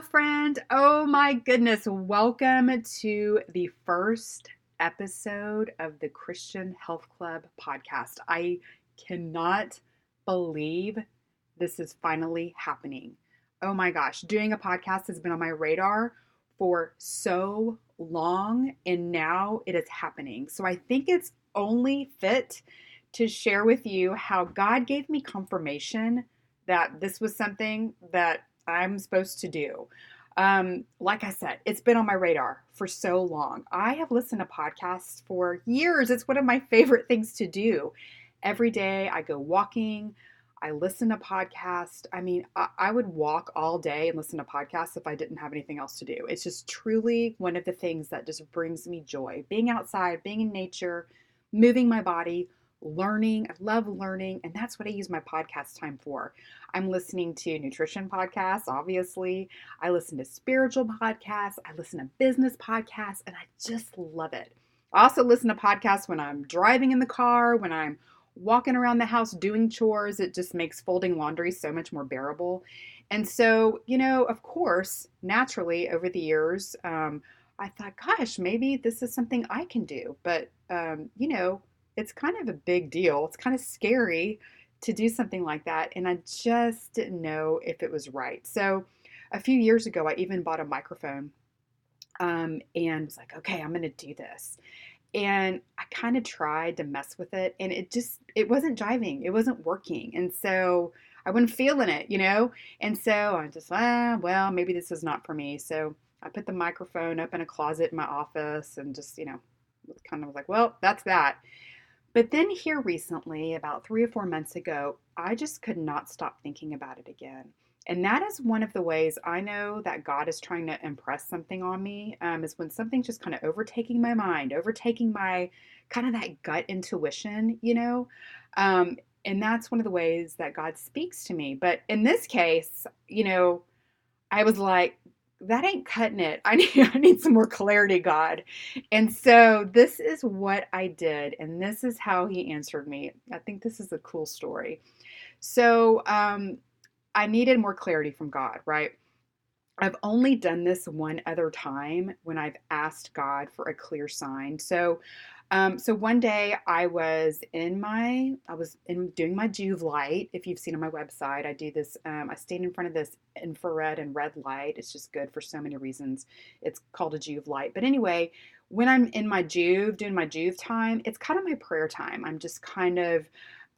Friend. Oh my goodness. Welcome to the first episode of the Christian Health Club podcast. I cannot believe this is finally happening. Oh my gosh, doing a podcast has been on my radar for so long, and now it is happening. So I think it's only fit to share with you how God gave me confirmation that this was something that I'm supposed to do. Um, like I said, it's been on my radar for so long. I have listened to podcasts for years. It's one of my favorite things to do. Every day I go walking, I listen to podcasts. I mean, I, I would walk all day and listen to podcasts if I didn't have anything else to do. It's just truly one of the things that just brings me joy. Being outside, being in nature, moving my body, learning. I love learning, and that's what I use my podcast time for. I'm listening to nutrition podcasts, obviously. I listen to spiritual podcasts, I listen to business podcasts, and I just love it. I also listen to podcasts when I'm driving in the car, when I'm walking around the house doing chores. It just makes folding laundry so much more bearable. And so, you know, of course, naturally over the years, um, I thought, gosh, maybe this is something I can do. But, um, you know, it's kind of a big deal. It's kind of scary to do something like that. And I just didn't know if it was right. So a few years ago, I even bought a microphone um, and was like, okay, I'm going to do this. And I kind of tried to mess with it and it just, it wasn't driving. It wasn't working. And so I wasn't feeling it, you know? And so I just, ah, well, maybe this is not for me. So I put the microphone up in a closet in my office and just, you know, kind of was like, well, that's that. But then, here recently, about three or four months ago, I just could not stop thinking about it again. And that is one of the ways I know that God is trying to impress something on me, um, is when something's just kind of overtaking my mind, overtaking my kind of that gut intuition, you know? Um, and that's one of the ways that God speaks to me. But in this case, you know, I was like, that ain't cutting it. I need I need some more clarity, God. And so this is what I did, and this is how he answered me. I think this is a cool story. So um, I needed more clarity from God, right? I've only done this one other time when I've asked God for a clear sign. So um, so one day I was in my, I was in doing my Joovv light. If you've seen on my website, I do this. Um, I stand in front of this infrared and red light. It's just good for so many reasons. It's called a Joovv light. But anyway, when I'm in my Joovv, doing my Joovv time, it's kind of my prayer time. I'm just kind of,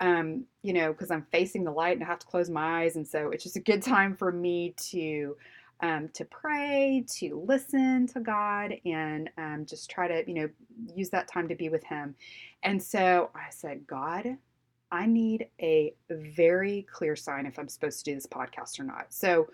um, you know, because I'm facing the light and I have to close my eyes, and so it's just a good time for me to um, to pray, to listen to God, and um, just try to, you know, use that time to be with Him. And so I said, God, I need a very clear sign if I'm supposed to do this podcast or not. So,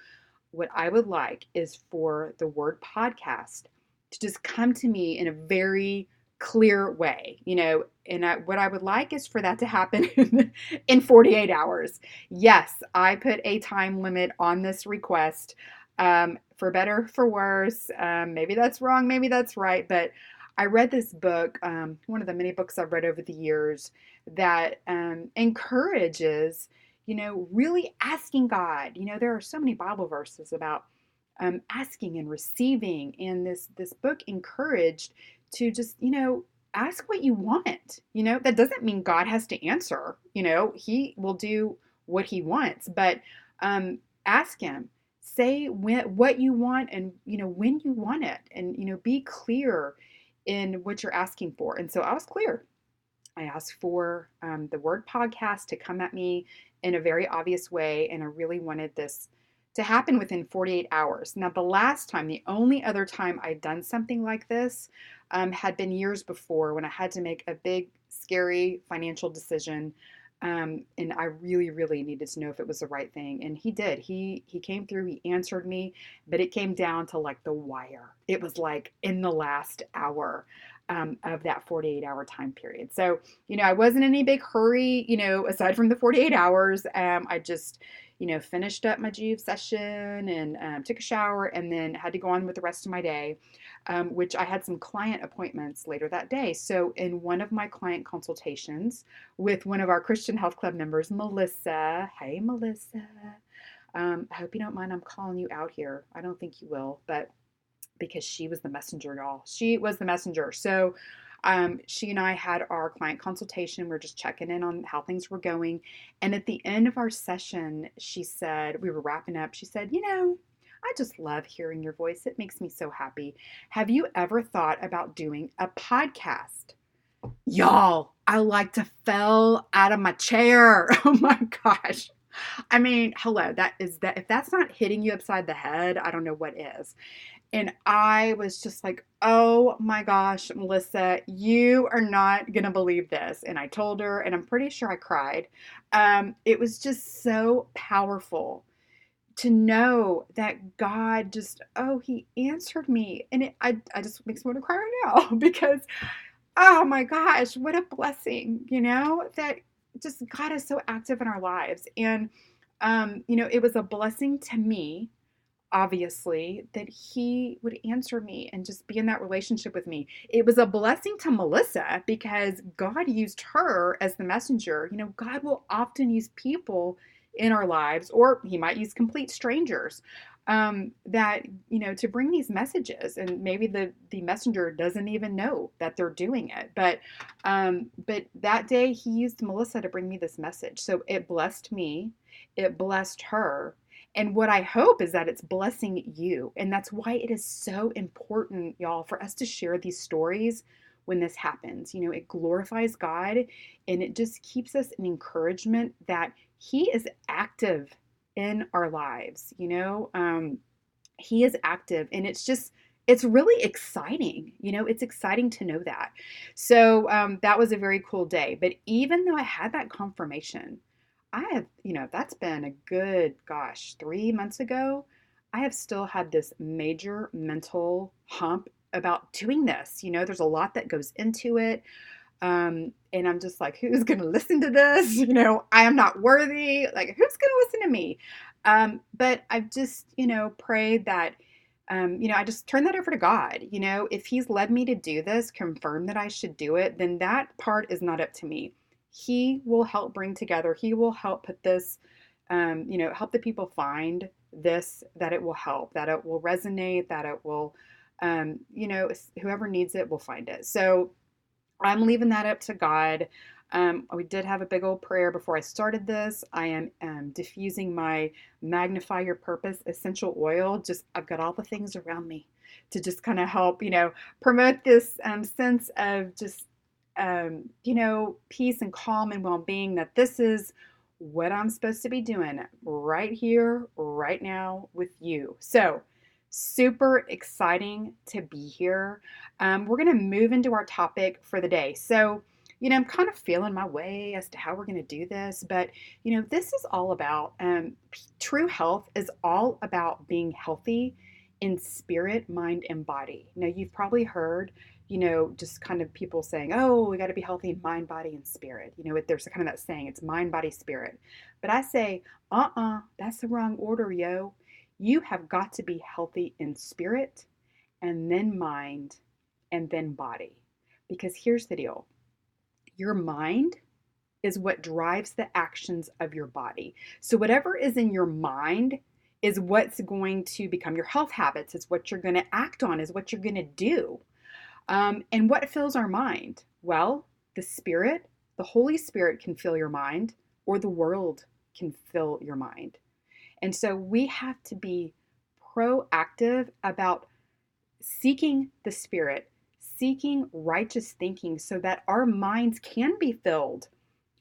what I would like is for the word podcast to just come to me in a very clear way, you know. And I, what I would like is for that to happen in 48 hours. Yes, I put a time limit on this request um, for better for worse. Um, maybe that's wrong, maybe that's right, but I read this book, um, one of the many books I've read over the years, that um, encourages, you know, really asking God. You know, there are so many Bible verses about um, asking and receiving, and this this book encouraged to just, you know, ask what you want. You know, that doesn't mean God has to answer. You know, He will do what He wants, but um, ask Him say when, what you want and you know when you want it and you know be clear in what you're asking for and so i was clear i asked for um, the word podcast to come at me in a very obvious way and i really wanted this to happen within 48 hours. Now, the last time, the only other time I'd done something like this um, had been years before when I had to make a big, scary financial decision. Um, and I really, really needed to know if it was the right thing. And he did. He he came through. He answered me, but it came down to like the wire. It was like in the last hour um, of that 48 hour time period. So, you know, I wasn't in any big hurry, you know, aside from the 48 hours. Um, I just, you know, finished up my Joovv session and um, took a shower and then had to go on with the rest of my day, um, which I had some client appointments later that day. So, in one of my client consultations with one of our Christian Health Club members, Melissa, hey, Melissa. Um, I hope you don't mind I'm calling you out here. I don't think you will, but because she was the messenger, y'all. She was the messenger. So um, she and I had our client consultation. We are just checking in on how things were going. And at the end of our session, she said, we were wrapping up, she said, You know, I just love hearing your voice. It makes me so happy. Have you ever thought about doing a podcast? Y'all, I like to fell out of my chair. Oh my gosh. I mean, hello, that is that if that's not hitting you upside the head, I don't know what is. And I was just like, oh my gosh, Melissa, you are not to believe this. And I told her, and I'm pretty sure I cried. Um, it was just so powerful to know that God just, oh, He answered me. And it I, I just makes me want to cry right now because, oh my gosh, what a blessing, you know, that just God is so active in our lives. And, um, you know, it was a blessing to me obviously, that he would answer me and just be in that relationship with me. It was a blessing to Melissa because God used her as the messenger. You know, God will often use people in our lives, or he might use complete strangers. Um, that you know to bring these messages and maybe the the messenger doesn't even know that they're doing it but um, but that day he used melissa to bring me this message so it blessed me it blessed her and what I hope is that it's blessing you. And that's why it is so important, y'all, for us to share these stories when this happens. You know, it glorifies God and it just keeps us in encouragement that He is active in our lives. You know, um, He is active and it's just, it's really exciting. You know, it's exciting to know that. So um, that was a very cool day. But even though I had that confirmation, I have, you know, that's been a good, gosh, three months ago. I have still had this major mental hump about doing this. You know, there's a lot that goes into it. Um, and I'm just like, who's going to listen to this? You know, I am not worthy. Like, who's going to listen to me? Um, but I've just, you know, prayed that, um, you know, I just turn that over to God. You know, if He's led me to do this, confirm that I should do it, then that part is not up to me. He will help bring together, He will help put this, um, you know, help the people find this, that it will help, that it will resonate, that it will, um, you know, whoever needs it will find it. So I'm leaving that up to God. Um, we did have a big old prayer before I started this. I am um, diffusing my Magnify Your Purpose essential oil. Just, I've got all the things around me to just kind of help, you know, promote this um, sense of just um, you know, peace and calm and well being that this is what I'm supposed to be doing right here, right now with you. So, super exciting to be here. Um, we're going to move into our topic for the day. So, you know, I'm kind of feeling my way as to how we're going to do this, but you know, this is all about um, true health is all about being healthy in spirit, mind, and body. Now, you've probably heard you know, just kind of people saying, oh, we got to be healthy in mind, body, and spirit. You know, there's kind of that saying, it's mind, body, spirit. But I say, uh uh-uh, uh, that's the wrong order, yo. You have got to be healthy in spirit and then mind and then body. Because here's the deal your mind is what drives the actions of your body. So, whatever is in your mind is what's going to become your health habits, is what you're going to act on, is what you're going to do. Um, and what fills our mind? Well, the Spirit, the Holy Spirit can fill your mind, or the world can fill your mind. And so we have to be proactive about seeking the Spirit, seeking righteous thinking so that our minds can be filled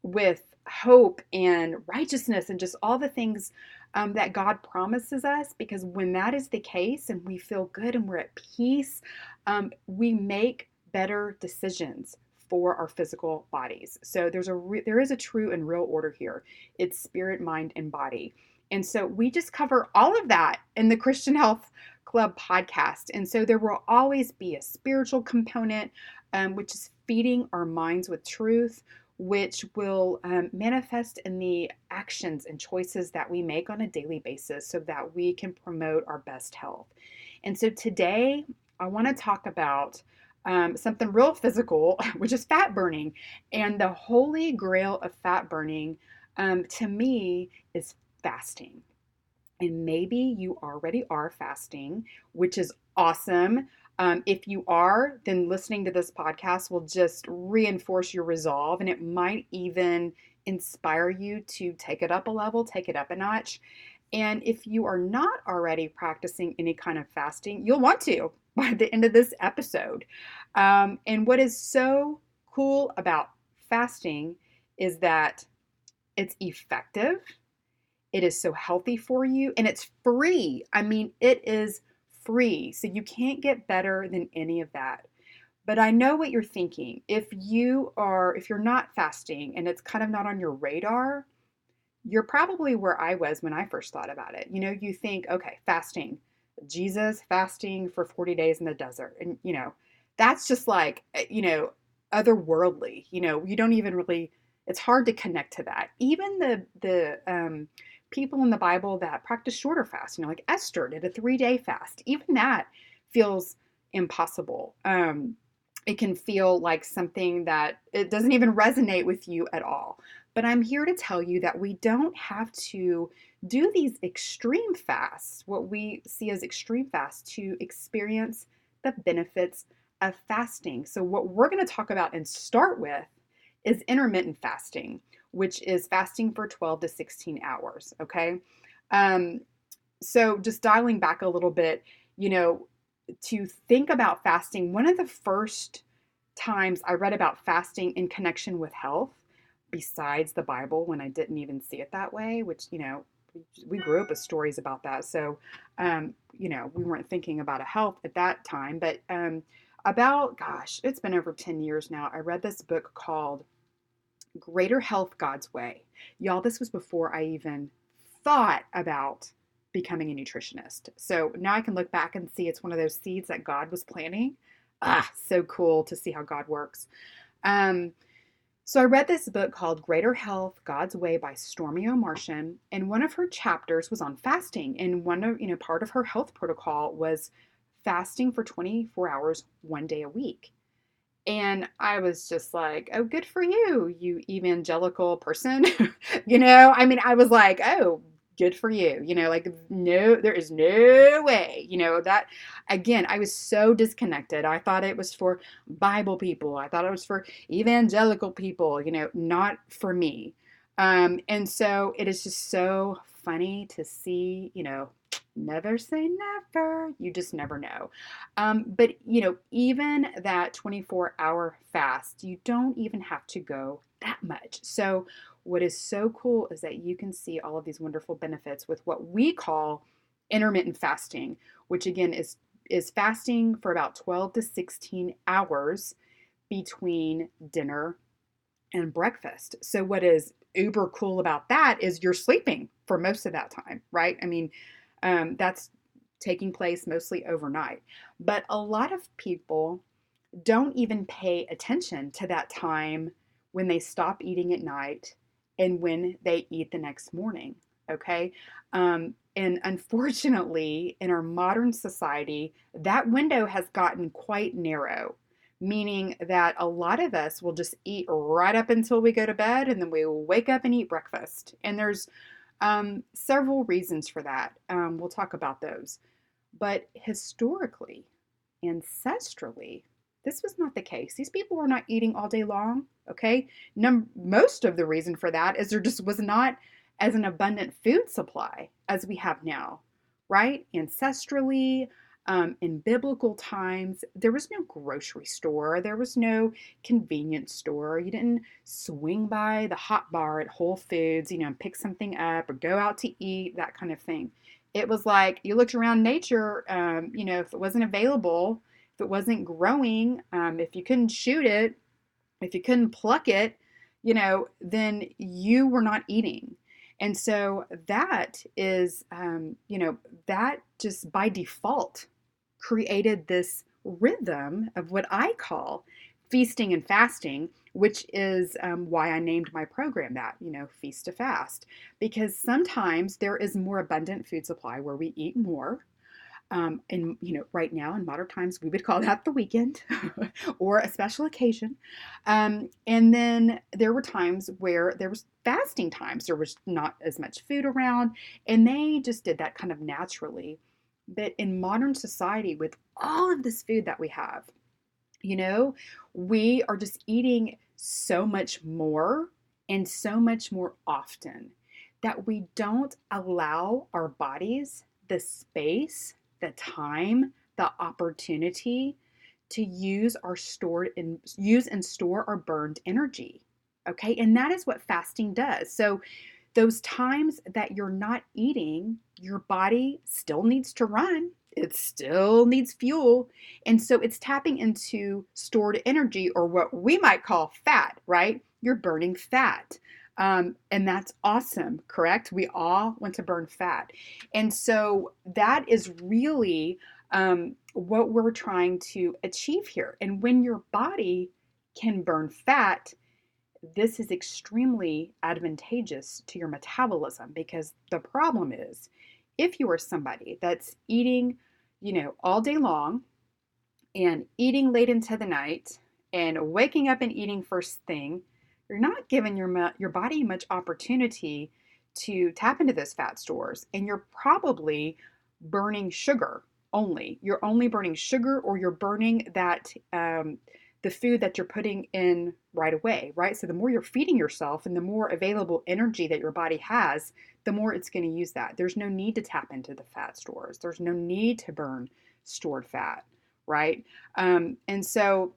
with hope and righteousness and just all the things um, that God promises us because when that is the case and we feel good and we're at peace, um, we make better decisions for our physical bodies. So there's a re- there is a true and real order here. It's spirit, mind, and body. And so we just cover all of that in the Christian Health Club podcast. And so there will always be a spiritual component, um, which is feeding our minds with truth, which will um, manifest in the actions and choices that we make on a daily basis so that we can promote our best health. And so today, I want to talk about um, something real physical, which is fat burning. And the holy grail of fat burning um, to me is fasting. And maybe you already are fasting, which is awesome. Um, if you are, then listening to this podcast will just reinforce your resolve and it might even inspire you to take it up a level, take it up a notch. And if you are not already practicing any kind of fasting, you'll want to by the end of this episode. Um, and what is so cool about fasting is that it's effective, it is so healthy for you, and it's free. I mean, it is free. So you can't get better than any of that. But I know what you're thinking. If you are, if you're not fasting and it's kind of not on your radar, you're probably where I was when I first thought about it. You know, you think, okay, fasting, Jesus fasting for 40 days in the desert. And, you know, that's just like, eh, you know, otherworldly. You know, you don't even really, it's hard to connect to that. Even the, the, um, people in the Bible that practice shorter fasts, you know, like Esther did a three day fast. Even that feels impossible. Um, it can feel like something that it doesn't even resonate with you at all. But I'm here to tell you that we don't have to do these extreme fasts, what we see as extreme fasts, to experience the benefits of fasting. So, what we're going to talk about and start with is intermittent fasting, which is fasting for 12 to 16 hours. Okay. Um, so, just dialing back a little bit, you know, to think about fasting, one of the first times I read about fasting in connection with health, besides the Bible, when I didn't even see it that way, which, you know, we grew up with stories about that. So, um, you know, we weren't thinking about a health at that time. But um, about, gosh, it's been over 10 years now. I read this book called Greater Health God's Way. Y'all, this was before I even thought about becoming a nutritionist. So now I can look back and see it's one of those seeds that God was planting. Ah, so cool to see how God works. Um, so I read this book called Greater Health God's Way by Stormie Omartian, and one of her chapters was on fasting. And one of, you know, part of her health protocol was fasting for 24 hours one day a week. And I was just like, oh, good for you, you evangelical person. you know, I mean, I was like, oh, good for you. You know, like, no, there is no way. You know, that, again, I was so disconnected. I thought it was for Bible people, I thought it was for evangelical people, you know, not for me. Um, and so it is just so funny to see, you know, never say never. You just never know. Um, but, you know, even that 24 hour fast, you don't even have to go that much. So, what is so cool is that you can see all of these wonderful benefits with what we call intermittent fasting, which again is is fasting for about 12 to 16 hours between dinner and breakfast. So what is uber cool about that is you're sleeping for most of that time, right? I mean, um, that's taking place mostly overnight. But a lot of people don't even pay attention to that time when they stop eating at night and when they eat the next morning. Okay. Um, and unfortunately, in our modern society, that window has gotten quite narrow, meaning that a lot of us will just eat right up until we go to bed and then we wake up and eat breakfast. And there's um, several reasons for that. Um, we'll talk about those. But historically, ancestrally, this was not the case. These people were not eating all day long. Okay. Num- most of the reason for that is there just was not as an abundant food supply as we have now, right? Ancestrally, Um, in biblical times, there was no grocery store, there was no convenience store. You didn't swing by the hot bar at Whole Foods, you know, and pick something up or go out to eat, that kind of thing. It was like you looked around nature, um, you know, if it wasn't available, if it wasn't growing, um, if you couldn't shoot it, if you couldn't pluck it, you know, then you were not eating. And so that is, um, you know, that just by default created this rhythm of what I call feasting and fasting, which is um, why I named my program that, you know, Feast to Fast. Because sometimes there is more abundant food supply where we eat more um, and you know, right now in modern times, we would call that the weekend or a special occasion. Um, and then there were times where there was fasting times. There was not as much food around, and they just did that kind of naturally. But in modern society, with all of this food that we have, you know, we are just eating so much more and so much more often that we don't allow our bodies the space the time, the opportunity to use our stored and use and store our burned energy. Okay? And that is what fasting does. So those times that you're not eating, your body still needs to run. It still needs fuel. And so it's tapping into stored energy or what we might call fat, right? You're burning fat. Um, and that's awesome, correct? We all want to burn fat. And so that is really um, what we're trying to achieve here. And when your body can burn fat, this is extremely advantageous to your metabolism because the problem is if you are somebody that's eating, you know, all day long and eating late into the night and waking up and eating first thing, you're not giving your your body much opportunity to tap into those fat stores and you're probably burning sugar only. You're only burning sugar or you're burning that um, the food that you're putting in right away right? So the more you're feeding yourself and the more available energy that your body has the more it's going to use that. There's no need to tap into the fat stores. There's no need to burn stored fat right? Um, and so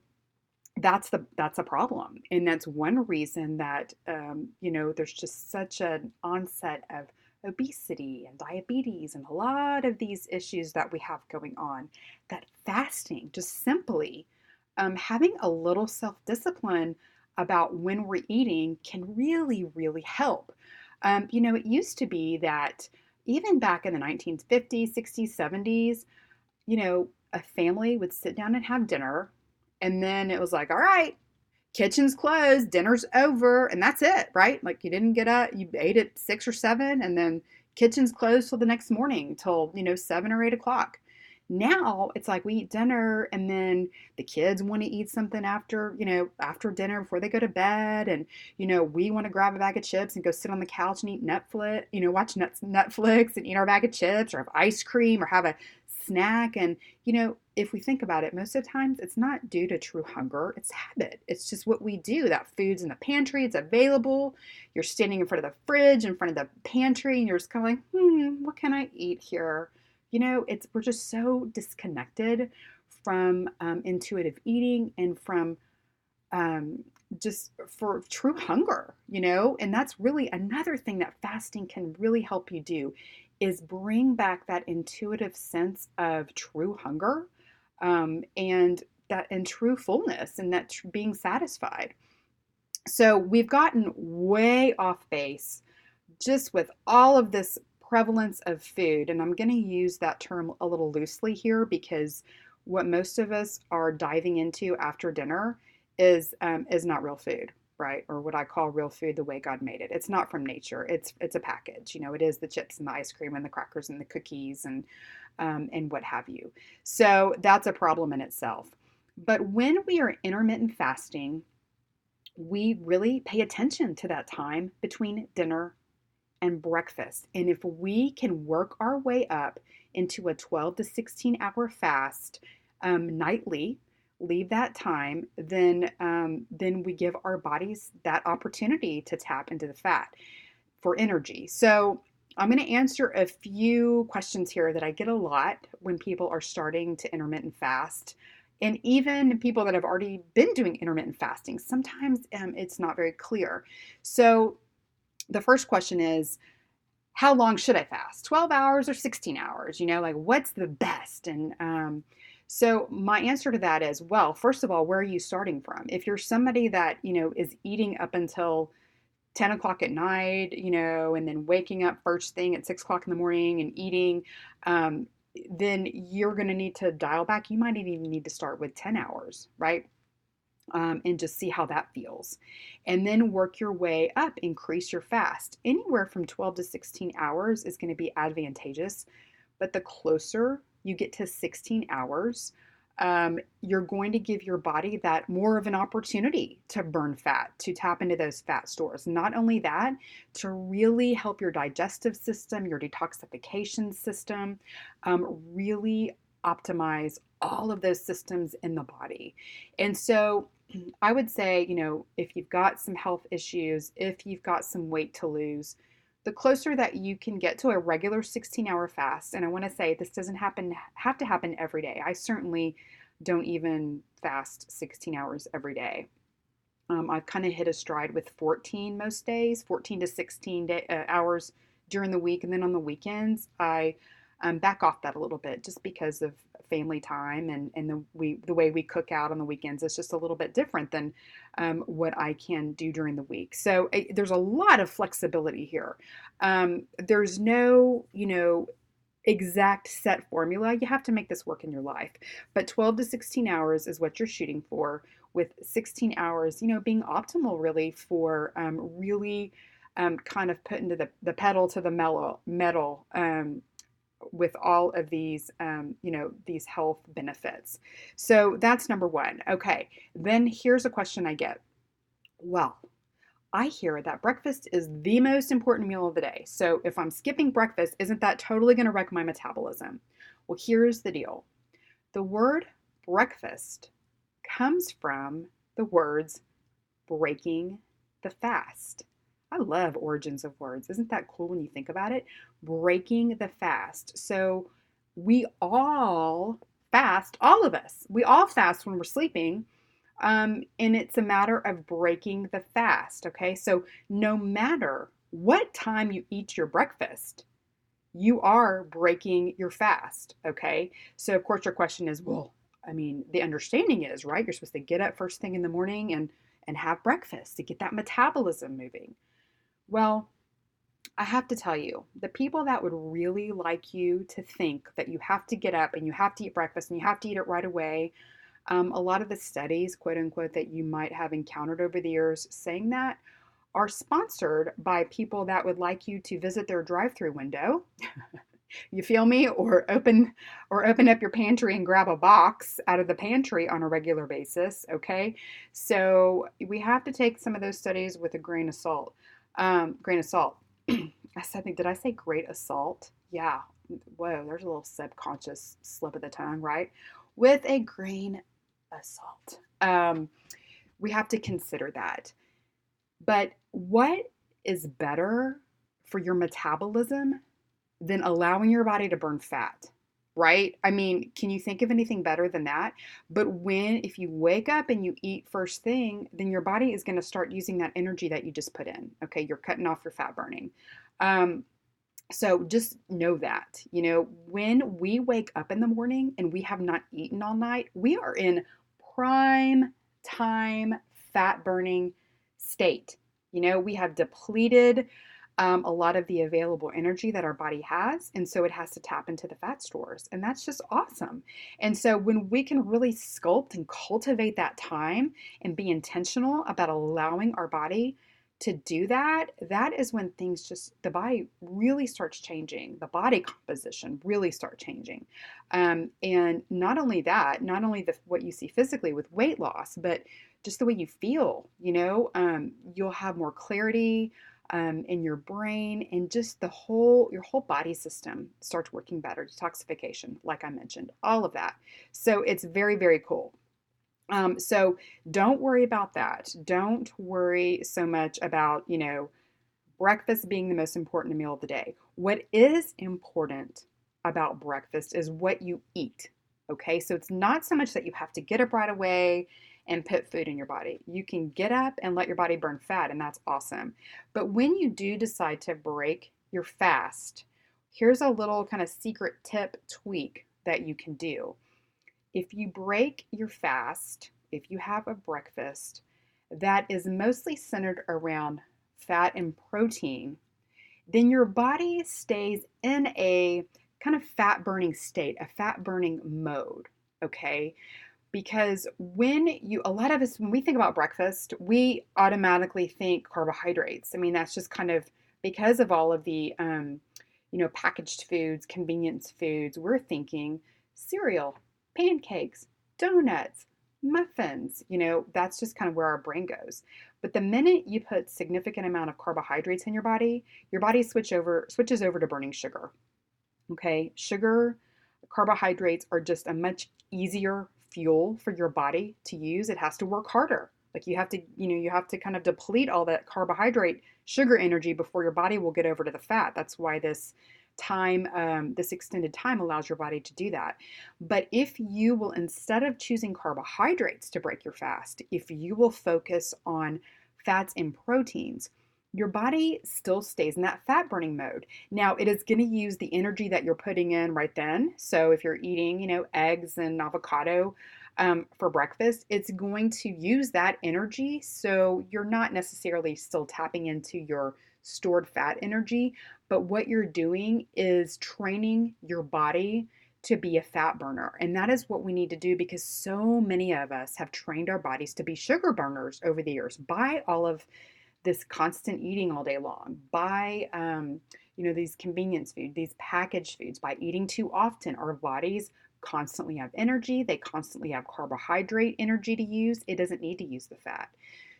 that's the that's a problem. And that's one reason that um, you know there's just such an onset of obesity and diabetes and a lot of these issues that we have going on that fasting just simply um, having a little self-discipline about when we're eating can really really help um, you know it used to be that even back in the 1950s 60s 70s you know a family would sit down and have dinner and then it was like, all right, kitchen's closed, dinner's over, and that's it, right? Like you didn't get up, you ate at six or seven, and then kitchen's closed till the next morning, till, you know, seven or eight o'clock. Now it's like we eat dinner and then the kids want to eat something after, you know, after dinner before they go to bed. And, you know, we want to grab a bag of chips and go sit on the couch and eat Netflix, you know, watch Netflix and eat our bag of chips or have ice cream or have a snack. And, you know, if we think about it, most of the times it's not due to true hunger, it's habit. It's just what we do. That food's in the pantry, it's available. You're standing in front of the fridge, in front of the pantry, and you're just kind of like, hmm, what can I eat here? You know, it's we're just so disconnected from um, intuitive eating and from um, just for true hunger, you know, and that's really another thing that fasting can really help you do is bring back that intuitive sense of true hunger um, and that and true fullness and that tr- being satisfied. So we've gotten way off base just with all of this prevalence of food, and I'm going to use that term a little loosely here because what most of us are diving into after dinner is um, is not real food right? Or what I call real food the way God made it. It's not from nature. It's it's a package. You know, it is the chips and the ice cream and the crackers and the cookies and um, and what have you. So that's a problem in itself. But when we are intermittent fasting, we really pay attention to that time between dinner and breakfast. And if we can work our way up into a 12 to 16 hour fast um, nightly, leave that time, then um, then we give our bodies that opportunity to tap into the fat for energy. So I'm going to answer a few questions here that I get a lot when people are starting to intermittent fast. And even people that have already been doing intermittent fasting, sometimes um, it's not very clear. So, the first question is how long should I fast? 12 hours or 16 hours? You know, like what's the best? And um, so my answer to that is well, first of all, where are you starting from? If you're somebody that, you know, is eating up until 10 o'clock at night, you know, and then waking up first thing at six o'clock in the morning and eating, um, then you're going to need to dial back. You might even need to start with 10 hours, right? Um, and just see how that feels. And then work your way up, increase your fast. Anywhere from 12 to 16 hours is going to be advantageous, but the closer you get to 16 hours, um, you're going to give your body that more of an opportunity to burn fat, to tap into those fat stores. Not only that, to really help your digestive system, your detoxification system, um, really optimize all of those systems in the body. And so I would say, you know, if you've got some health issues, if you've got some weight to lose, the closer that you can get to a regular 16 hour fast, and I want to say this doesn't happen have to happen every day. I certainly don't even fast 16 hours every day. Um, I've kind of hit a stride with 14 most days, 14 to 16 day, uh, hours during the week, and then on the weekends I um, back off that a little bit just because of family time and, and the we the way we cook out on the weekends is just a little bit different than um, what I can do during the week. So uh, there's a lot of flexibility here. Um, there's no you know exact set formula. You have to make this work in your life. But 12 to 16 hours is what you're shooting for, with 16 hours, you know, being optimal really for um, really um, kind of putting the, the pedal to the metal, metal um, with all of these, um, you know, these health benefits. So that's number one. Okay, then here's a question I get. Well, I hear that breakfast is the most important meal of the day. So if I'm skipping breakfast, isn't that totally going to wreck my metabolism? Well, here's the deal the word breakfast comes from the words breaking the fast. I love origins of words. Isn't that cool when you think about it? Breaking the fast. So we all fast, all of us, we all fast when we're sleeping. Um, and it's a matter of breaking the fast. Okay. So no matter what time you eat your breakfast, you are breaking your fast. Okay. So, of course, your question is, well, I mean, the understanding is, right? You're supposed to get up first thing in the morning and and have breakfast to get that metabolism moving. Well, I have to tell you, the people that would really like you to think that you have to get up and you have to eat breakfast and you have to eat it right away, um, a lot of the studies, quote unquote, that you might have encountered over the years saying that are sponsored by people that would like you to visit their drive-through window. you feel me or open or open up your pantry and grab a box out of the pantry on a regular basis okay so we have to take some of those studies with a grain of salt um, grain of salt. I said, did I say great assault? Yeah. Whoa, there's a little subconscious slip of the tongue, right? With a grain of salt. Um, we have to consider that. But what is better for your metabolism than allowing your body to burn fat? Right? I mean, can you think of anything better than that? But when, if you wake up and you eat first thing, then your body is going to start using that energy that you just put in. Okay, you're cutting off your fat burning. Um, so just know that, you know, when we wake up in the morning and we have not eaten all night, we are in prime time fat burning state. You know, we have depleted um, a lot of the available energy that our body has. And so it has to tap into the fat stores. And that's just awesome. And so when we can really sculpt and cultivate that time and be intentional about allowing our body to do that, that is when things just, the body really starts changing. The body composition really start changing. Um, and not only that, not only the, what you see physically with weight loss, but just the way you feel, you know, um, you'll have more clarity um, in your brain and just the whole your whole body system starts working better detoxification like i mentioned all of that so it's very very cool um, so don't worry about that don't worry so much about you know breakfast being the most important meal of the day. What is important about breakfast is what you eat. Okay, so it's not so much that you have to get up right away and put food in your body. You can get up and let your body burn fat, and that's awesome. But when you do decide to break your fast, here's a little kind of secret tip tweak that you can do. If you break your fast, if you have a breakfast that is mostly centered around fat and protein, then your body stays in a kind of fat burning state, a fat burning mode. Okay. Because when you, a lot of us, when we think about breakfast, we automatically think carbohydrates. I mean, that's just kind of because of all of the, um, you know, packaged foods, convenience foods, we're thinking cereal, pancakes, donuts, muffins. You know, that's just kind of where our brain goes. But the minute you put significant amount of carbohydrates in your body, your body switch over switches over to burning sugar. Okay, sugar, carbohydrates are just a much easier fuel for your body to use. It has to work harder. Like you have to, you know, you have to kind of deplete all that carbohydrate sugar energy before your body will get over to the fat. That's why this time, um, this extended time allows your body to do that. But if you will, instead of choosing carbohydrates to break your fast, if you will focus on fats and proteins, your body still stays in that fat burning mode. Now, it is going to use the energy that you're putting in right then. So, if you're eating, you know, eggs and avocado um, for breakfast, it's going to use that energy. So, you're not necessarily still tapping into your stored fat energy, but what you're doing is training your body to be a fat burner. And that is what we need to do because so many of us have trained our bodies to be sugar burners over the years by all of this constant eating all day long, by um, you know these convenience foods, these packaged foods, by eating too often. Our bodies constantly have energy. They constantly have carbohydrate energy to use. It doesn't need to use the fat.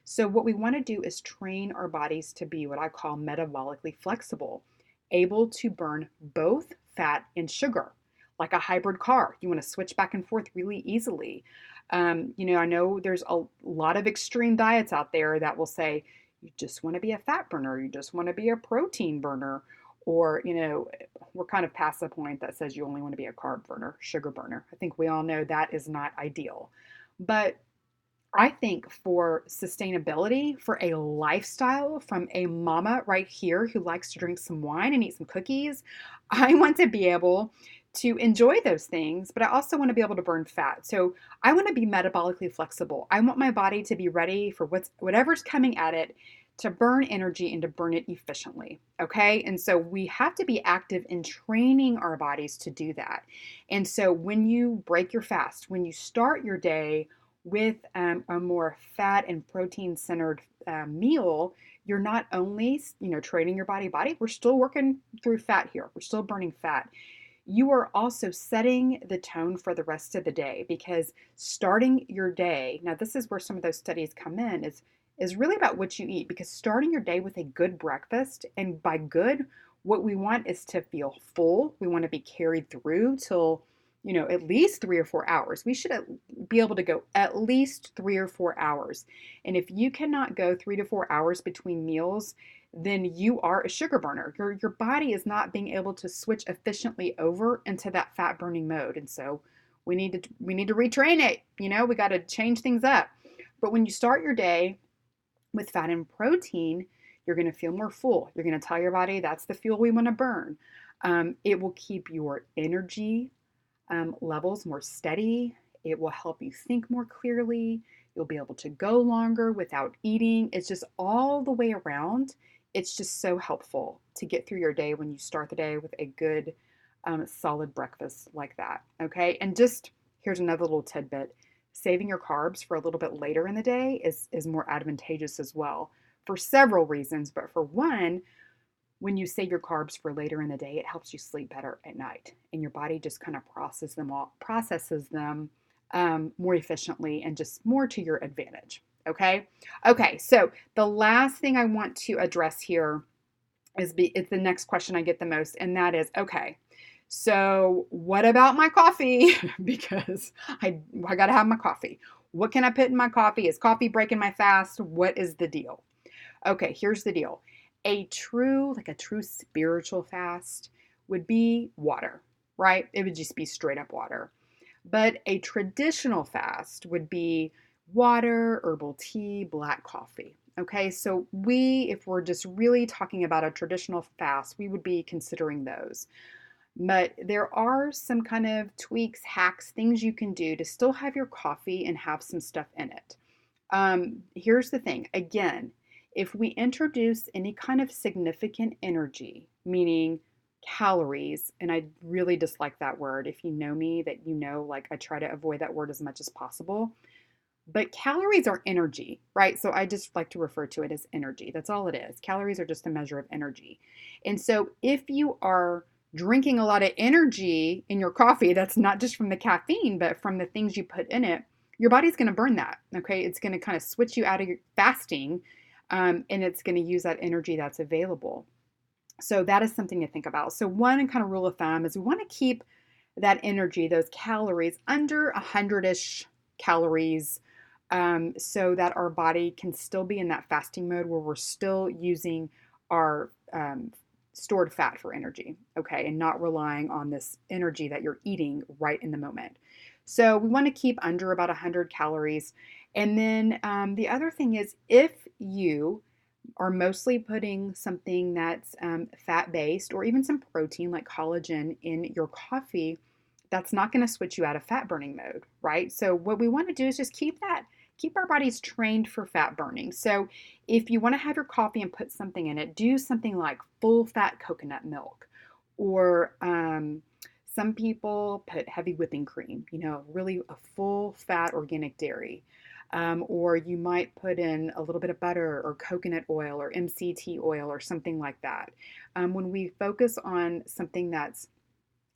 So, what we want to do is train our bodies to be what I call metabolically flexible, able to burn both fat and sugar, like a hybrid car. You want to switch back and forth really easily. Um, you know, I know there's a lot of extreme diets out there that will say you just want to be a fat burner, you just want to be a protein burner, or, you know, we're kind of past the point that says you only want to be a carb burner, sugar burner. I think we all know that is not ideal. But I think for sustainability, for a lifestyle from a mama right here who likes to drink some wine and eat some cookies, I want to be able to enjoy those things, but I also want to be able to burn fat. So I want to be metabolically flexible. I want my body to be ready for what's whatever's coming at it to burn energy and to burn it efficiently. Okay. And so we have to be active in training our bodies to do that. And so when you break your fast, when you start your day with um, a more fat and protein centered uh, meal, you're not only you know training your body body we're still working through fat here we're still burning fat you are also setting the tone for the rest of the day because starting your day now this is where some of those studies come in is is really about what you eat because starting your day with a good breakfast and by good what we want is to feel full we want to be carried through till you know, at least three or four hours. We should be able to go at least three or four hours. And if you cannot go three to four hours between meals, then you are a sugar burner. Your, your body is not being able to switch efficiently over into that fat burning mode. And so we need to we need to retrain it. You know, we got to change things up. But when you start your day with fat and protein, you're going to feel more full. You're going to tell your body that's the fuel we want to burn. Um, it will keep your energy um, levels more steady. It will help you think more clearly. You'll be able to go longer without eating. It's just all the way around. It's just so helpful to get through your day when you start the day with a good, um, solid breakfast like that. Okay. And just here's another little tidbit saving your carbs for a little bit later in the day is, is more advantageous as well for several reasons. But for one, when you save your carbs for later in the day, it helps you sleep better at night, and your body just kind of processes them all, processes them um, more efficiently and just more to your advantage. Okay. Okay. So the last thing I want to address here is be it's the next question I get the most, and that is okay. So what about my coffee? because I I gotta have my coffee. What can I put in my coffee? Is coffee breaking my fast? What is the deal? Okay, here's the deal a true, like a true spiritual fast would be water, right? It would just be straight up water. But a traditional fast would be water, herbal tea, black coffee. Okay, so we, if we're just really talking about a traditional fast, we would be considering those. But there are some kind of tweaks, hacks, things you can do to still have your coffee and have some stuff in it. Um, here's the thing again, if we introduce any kind of significant energy, meaning calories, and I really dislike that word. If you know me, that you know, like I try to avoid that word as much as possible. But calories are energy, right? So I just like to refer to it as energy. That's all it is. Calories are just a measure of energy. And so if you are drinking a lot of energy in your coffee, that's not just from the caffeine, but from the things you put in it, your body's going to burn that. Okay. It's going to kind of switch you out of your fasting um, and it's going to use that energy that's available. So that is something to think about. So, one kind of rule of thumb is we want to keep that energy, those calories, under 100 ish calories um, so that our body can still be in that fasting mode where we're still using our um, stored fat for energy, okay, and not relying on this energy that you're eating right in the moment. So we want to keep under about 100 calories. And then um, the other thing is if you are mostly putting something that's um, fat based or even some protein like collagen in your coffee, that's not going to switch you out of fat burning mode, right? So what we want to do is just keep that keep our bodies trained for fat burning. So, if you want to have your coffee and put something in it, do something like full fat coconut milk, or um, some people put heavy whipping cream, you know, really a full fat organic dairy. Um, or you might put in a little bit of butter or coconut oil or MCT oil or something like that. Um, when we focus on something that's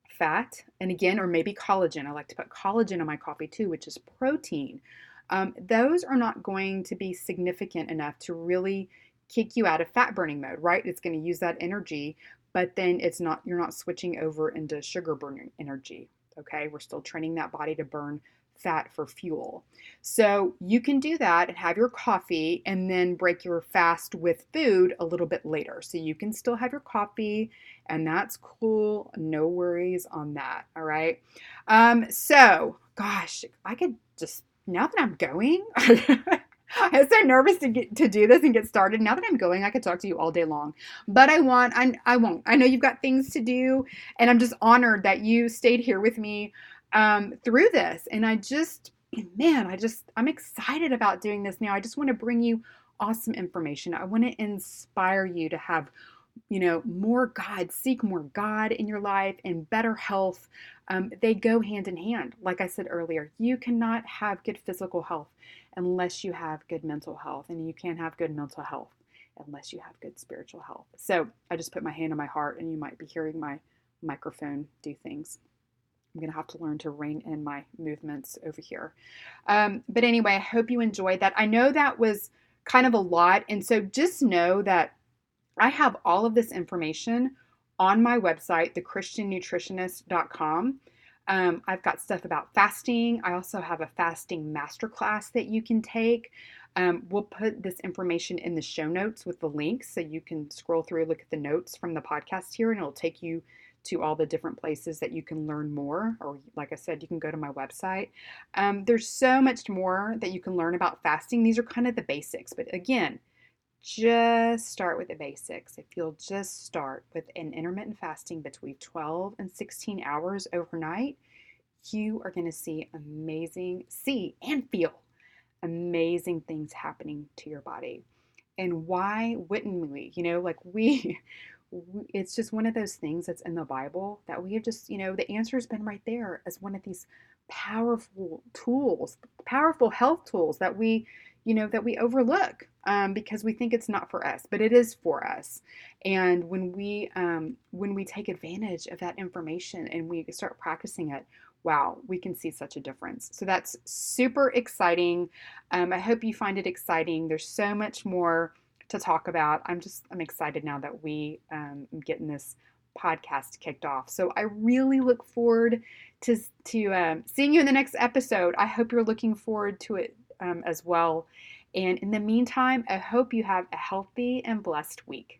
fat, and again, or maybe collagen, I like to put collagen in my coffee too, which is protein um, those are not going to be significant enough to really kick you out of fat burning mode, right? It's going to use that energy, but then it's not, you're not switching over into sugar burning energy. Okay. We're still training that body to burn fat for fuel. So you can do that and have your coffee and then break your fast with food a little bit later. So you can still have your coffee and that's cool. No worries on that. All right. Um, so gosh, I could just now that I'm going, I'm so nervous to get to do this and get started. Now that I'm going, I could talk to you all day long. But I want, I, I won't. I know you've got things to do, and I'm just honored that you stayed here with me um, through this. And I just, man, I just, I'm excited about doing this now. I just want to bring you awesome information. I want to inspire you to have you know, more God, seek more God in your life and better health. Um, they go hand in hand. Like I said earlier, you cannot have good physical health unless you have good mental health, and you can't have good mental health unless you have good spiritual health. So I just put my hand on my heart, and you might be hearing my microphone do things. I'm going to have to learn to rein in my movements over here. Um, but anyway, I hope you enjoyed that. I know that was kind of a lot. And so just know that I have all of this information on my website, thechristiannutritionist.com. Um, I've got stuff about fasting. I also have a fasting masterclass that you can take. Um, we'll put this information in the show notes with the links so you can scroll through, look at the notes from the podcast here, and it'll take you to all the different places that you can learn more. Or, like I said, you can go to my website. Um, there's so much more that you can learn about fasting. These are kind of the basics, but again, just start with the basics. If you'll just start with an intermittent fasting between 12 and 16 hours overnight, you are going to see amazing, see and feel amazing things happening to your body. And why wouldn't we? You know, like we, it's just one of those things that's in the Bible that we have just, you know, the answer has been right there as one of these powerful tools, powerful health tools that we you know, that we overlook um, because we think it's not for us, but it is for us. And when we um, when we take advantage of that information and we start practicing it, wow, we can see such a difference. So that's super exciting. Um, I hope you find it exciting. There's so much more to talk about. I'm just I'm excited now that we um, getting this podcast kicked off. So I really look forward to to um, seeing you in the next episode. I hope you're looking forward to it um, as well. And in the meantime, I hope you have a healthy and blessed week.